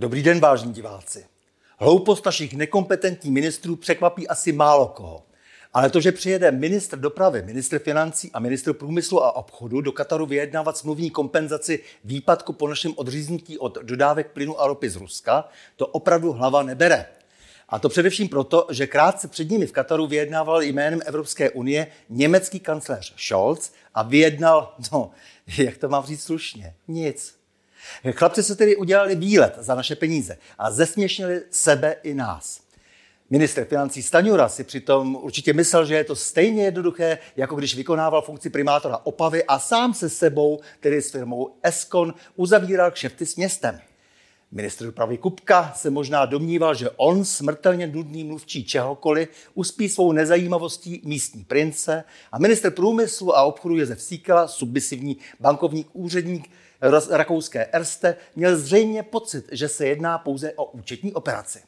Dobrý den, vážní diváci. Hloupost našich nekompetentních ministrů překvapí asi málo koho. Ale to, že přijede ministr dopravy, ministr financí a ministr průmyslu a obchodu do Kataru vyjednávat smluvní kompenzaci výpadku po našem odříznutí od dodávek plynu a ropy z Ruska, to opravdu hlava nebere. A to především proto, že krátce před nimi v Kataru vyjednával jménem Evropské unie německý kancléř Scholz a vyjednal, no, jak to mám říct slušně, nic. Chlapci se tedy udělali výlet za naše peníze a zesměšnili sebe i nás. Minister financí Staňura si přitom určitě myslel, že je to stejně jednoduché, jako když vykonával funkci primátora Opavy a sám se sebou, tedy s firmou Eskon, uzavíral kšefty s městem. Ministr dopravy Kupka se možná domníval, že on, smrtelně nudný mluvčí čehokoliv, uspí svou nezajímavostí místní prince a minister průmyslu a obchodu Jezef Síkela, submisivní bankovník úředník rakouské Erste, měl zřejmě pocit, že se jedná pouze o účetní operaci.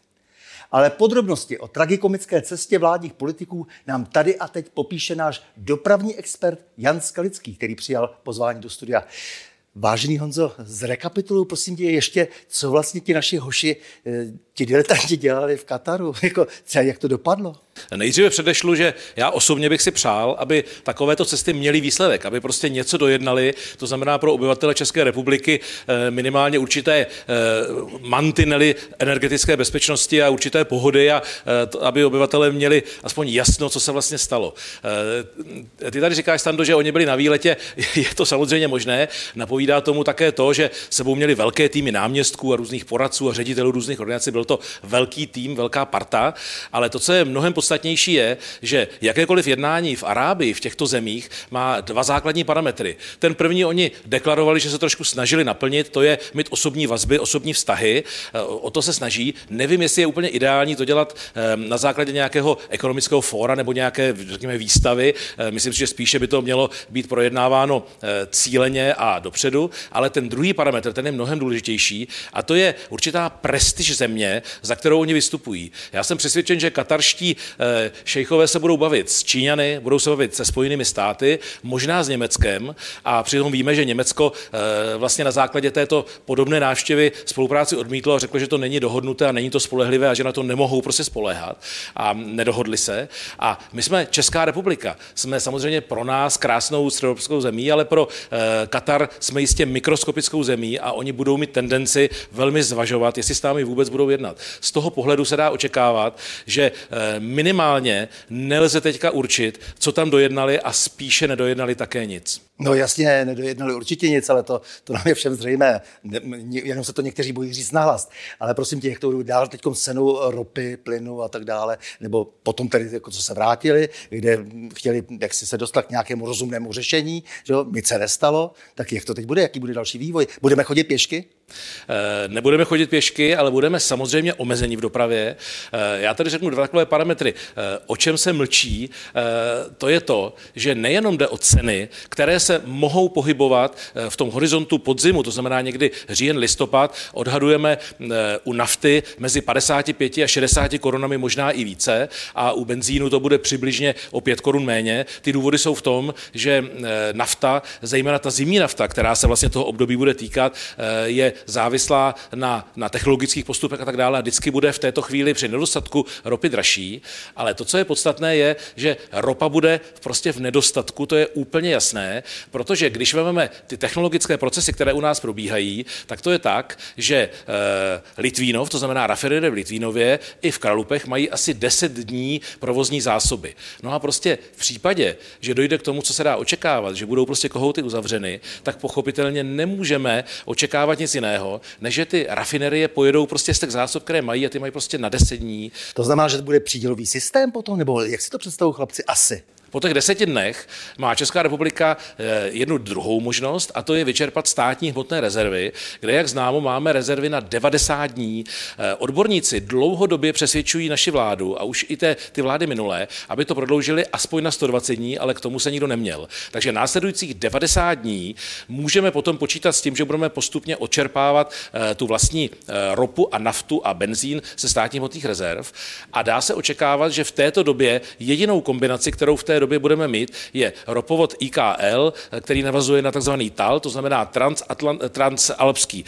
Ale podrobnosti o tragikomické cestě vládních politiků nám tady a teď popíše náš dopravní expert Jan Skalický, který přijal pozvání do studia. Vážený Honzo, zrekapituluju prosím tě ještě, co vlastně ti naši hoši, eh, ti diletanti dělali v Kataru, jako třeba jak to dopadlo. Nejdříve předešlu, že já osobně bych si přál, aby takovéto cesty měly výsledek, aby prostě něco dojednali, to znamená pro obyvatele České republiky eh, minimálně určité eh, mantinely energetické bezpečnosti a určité pohody a aby obyvatele měli aspoň jasno, co se vlastně stalo. Ty tady říkáš, Stando, že oni byli na výletě, je to samozřejmě možné, napovídá tomu také to, že sebou měli velké týmy náměstků a různých poradců a ředitelů různých organizací, byl to velký tým, velká parta, ale to, co je mnohem podstatnější, je, že jakékoliv jednání v Arábii, v těchto zemích, má dva základní parametry. Ten první oni deklarovali, že se trošku snažili naplnit, to je mít osobní vazby, osobní vztahy, o to se snaží. Nevím, jestli je úplně ideální to dělat ehm, na základě nějakého ekonomického fóra nebo nějaké, řekněme, výstavy. Ehm, myslím si, že spíše by to mělo být projednáváno eh, cíleně a dopředu, ale ten druhý parametr, ten je mnohem důležitější a to je určitá prestiž země, za kterou oni vystupují. Já jsem přesvědčen, že katarští eh, šejchové se budou bavit s Číňany, budou se bavit se Spojenými státy, možná s Německem a přitom víme, že Německo eh, vlastně na základě této podobné návštěvy spolupráci odmítlo a řeklo, že to není dohodnuté a není to spolehlivé a že na to nemohou prostě spoléhat a nedohodli se. A my jsme Česká republika, jsme samozřejmě pro nás krásnou středoevropskou zemí, ale pro eh, Katar jsme jistě mikroskopickou zemí a oni budou mít tendenci velmi zvažovat, jestli s námi vůbec budou jednat. Z toho pohledu se dá očekávat, že eh, minimálně nelze teďka určit, co tam dojednali a spíše nedojednali také nic. No jasně, nedojednali určitě nic, ale to, to nám je všem zřejmé. Jenom se to někteří bojí říct nahlas. Ale prosím tě, jak to budou dál teď cenu ropy, plynu a tak dále, nebo potom tedy, jako co se vrátili, kde chtěli jak si se dostat k nějakému rozumnému řešení, že jo, nic se nestalo, tak jak to teď bude, jaký bude další vývoj? Budeme chodit pěšky? Eh, nebudeme chodit pěšky, ale budeme samozřejmě omezení v dopravě. Eh, já tady řeknu dva takové parametry. Eh, o čem se mlčí, to je to, že nejenom jde o ceny, které se mohou pohybovat v tom horizontu podzimu, to znamená někdy říjen, listopad, odhadujeme u nafty mezi 55 a 60 korunami, možná i více, a u benzínu to bude přibližně o 5 korun méně. Ty důvody jsou v tom, že nafta, zejména ta zimní nafta, která se vlastně toho období bude týkat, je závislá na, na technologických postupech a tak dále a vždycky bude v této chvíli při nedostatku ropy dražší. Ale to, co je podstatné, je, že ropa bude prostě v nedostatku, to je úplně jasné, protože když vezmeme ty technologické procesy, které u nás probíhají, tak to je tak, že e, Litvínov, to znamená rafinerie v Litvínově, i v Kralupech mají asi 10 dní provozní zásoby. No a prostě v případě, že dojde k tomu, co se dá očekávat, že budou prostě kohouty uzavřeny, tak pochopitelně nemůžeme očekávat nic jiného jiného, než že ty rafinerie pojedou prostě z těch zásob, které mají a ty mají prostě na deset dní. To znamená, že to bude přídělový systém potom, nebo jak si to představují chlapci? Asi. Po těch deseti dnech má Česká republika eh, jednu druhou možnost a to je vyčerpat státní hmotné rezervy, kde, jak známo, máme rezervy na 90 dní. Eh, odborníci dlouhodobě přesvědčují naši vládu a už i te, ty vlády minulé, aby to prodloužili aspoň na 120 dní, ale k tomu se nikdo neměl. Takže následujících 90 dní můžeme potom počítat s tím, že budeme postupně odčerpávat eh, tu vlastní ropu a naftu a benzín ze státních hmotných rezerv a dá se očekávat, že v této době jedinou kombinaci, kterou v té době budeme mít, je ropovod IKL, který navazuje na takzvaný TAL, to znamená transalpský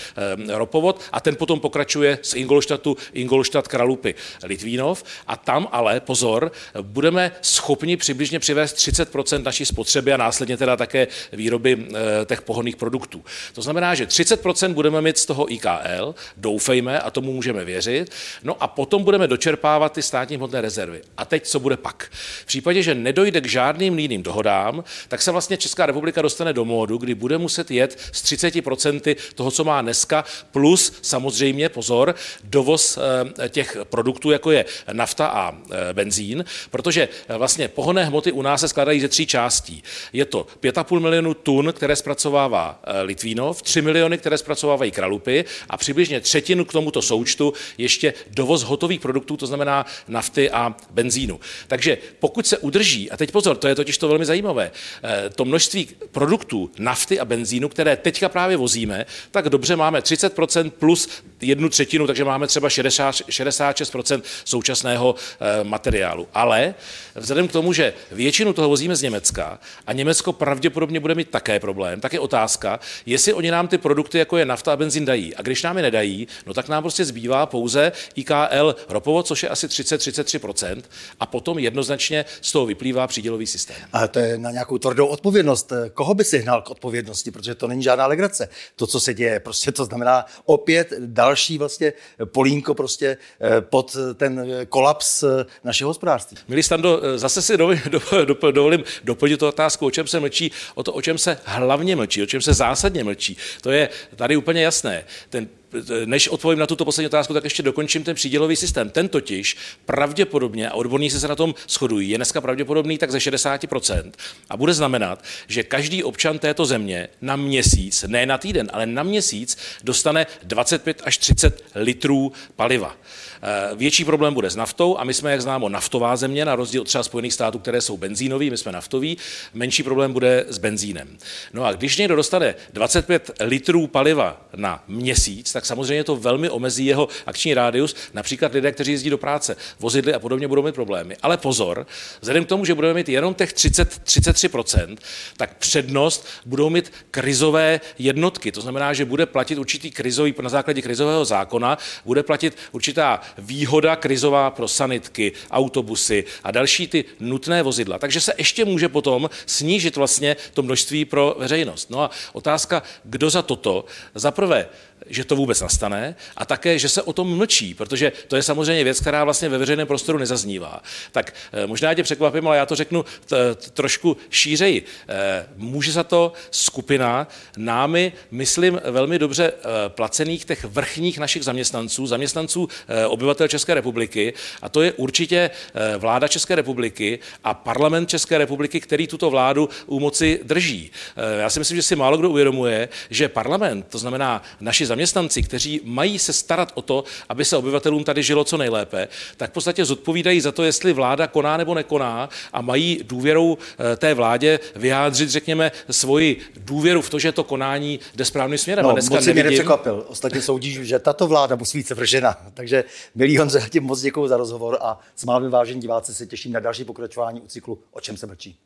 ropovod, a ten potom pokračuje z Ingolštatu, Ingolštat, Kralupy, Litvínov. A tam ale, pozor, budeme schopni přibližně přivést 30% naší spotřeby a následně teda také výroby těch pohonných produktů. To znamená, že 30% budeme mít z toho IKL, doufejme, a tomu můžeme věřit, no a potom budeme dočerpávat ty státní hmotné rezervy. A teď co bude pak? V případě, že nedojde k žádným jiným dohodám, tak se vlastně Česká republika dostane do módu, kdy bude muset jet s 30% toho, co má dneska, plus samozřejmě, pozor, dovoz eh, těch produktů, jako je nafta a eh, benzín, protože eh, vlastně pohonné hmoty u nás se skládají ze tří částí. Je to 5,5 milionu tun, které zpracovává Litvínov, 3 miliony, které zpracovávají Kralupy a přibližně třetinu k tomuto součtu ještě dovoz hotových produktů, to znamená nafty a benzínu. Takže pokud se udrží, a teď pozor, to je totiž to velmi zajímavé, eh, to množství produktů nafty a benzínu, které teďka právě vozíme, tak dobře máme 30% plus jednu třetinu, takže máme třeba 60, 66% současného eh, materiálu. Ale vzhledem k tomu, že většinu toho vozíme z Německa a Německo pravděpodobně bude mít také problém, tak je otázka, jestli oni nám ty produkty, jako je nafta a benzín, dají. A když nám je nedají, no tak nám prostě zbývá pouze IKL ropovod, což je asi 30-33%, a potom jednoznačně z toho vyplývá přídělový systém. A to je na nějakou tvrdou odpovědnost. Koho by si hnal k odpovědnosti? Protože to není žádná legrace. To, co se děje, prostě to znamená opět další vlastně polínko prostě eh, pod ten kolaps eh, našeho hospodářství. Milí Stando, eh, zase si dovolím, dovolím doplnit tu otázku, o čem se mlčí, o to, o čem se hlavně mlčí, o čem se zásadně mlčí. To je tady úplně jasné. Ten než odpovím na tuto poslední otázku, tak ještě dokončím ten přídělový systém. Ten totiž pravděpodobně, a odborníci se na tom shodují, je dneska pravděpodobný tak ze 60% a bude znamenat, že každý občan této země na měsíc, ne na týden, ale na měsíc dostane 25 až 30 litrů paliva. Eh, větší problém bude s naftou a my jsme, jak známo, naftová země, na rozdíl od třeba Spojených států, které jsou benzínoví, my jsme naftoví. Menší problém bude s benzínem. No a když někdo dostane 25 litrů paliva na měsíc, tak samozřejmě to velmi omezí jeho akční rádius. Například lidé, kteří jezdí do práce, vozidly a podobně budou mít problémy. Ale pozor, vzhledem k tomu, že budeme mít jenom těch 30, 33%, tak přednost budou mít krizové jednotky. To znamená, že bude platit určitý krizový, na základě krizového zákona, bude platit určitá výhoda krizová pro sanitky, autobusy a další ty nutné vozidla. Takže se ještě může potom snížit vlastně to množství pro veřejnost. No a otázka, kdo za toto? Za prvé, že to vůbec nastane a také, že se o tom mlčí, protože to je samozřejmě věc, která vlastně ve veřejném prostoru nezaznívá. Tak eh, možná tě překvapím, ale já to řeknu trošku šířeji. Eh, může za to skupina námi, myslím, velmi dobře eh, placených těch vrchních našich zaměstnanců, zaměstnanců obyvatel České republiky, a to je určitě vláda České republiky a parlament České republiky, který tuto vládu u moci drží. Já si myslím, že si málo kdo uvědomuje, že parlament, to znamená naši zaměstnanci, kteří mají se starat o to, aby se obyvatelům tady žilo co nejlépe, tak v podstatě zodpovídají za to, jestli vláda koná nebo nekoná a mají důvěrou eh, té vládě vyjádřit, řekněme, svoji důvěru v to, že to konání jde správným směrem. No, a dneska moc nevidím... mě nepřekvapil. Ostatně soudí, že tato vláda musí být vržena. Takže milí Honze, tím moc děkuji za rozhovor a s malým vážení diváci se těším na další pokračování u cyklu O čem se mlčí.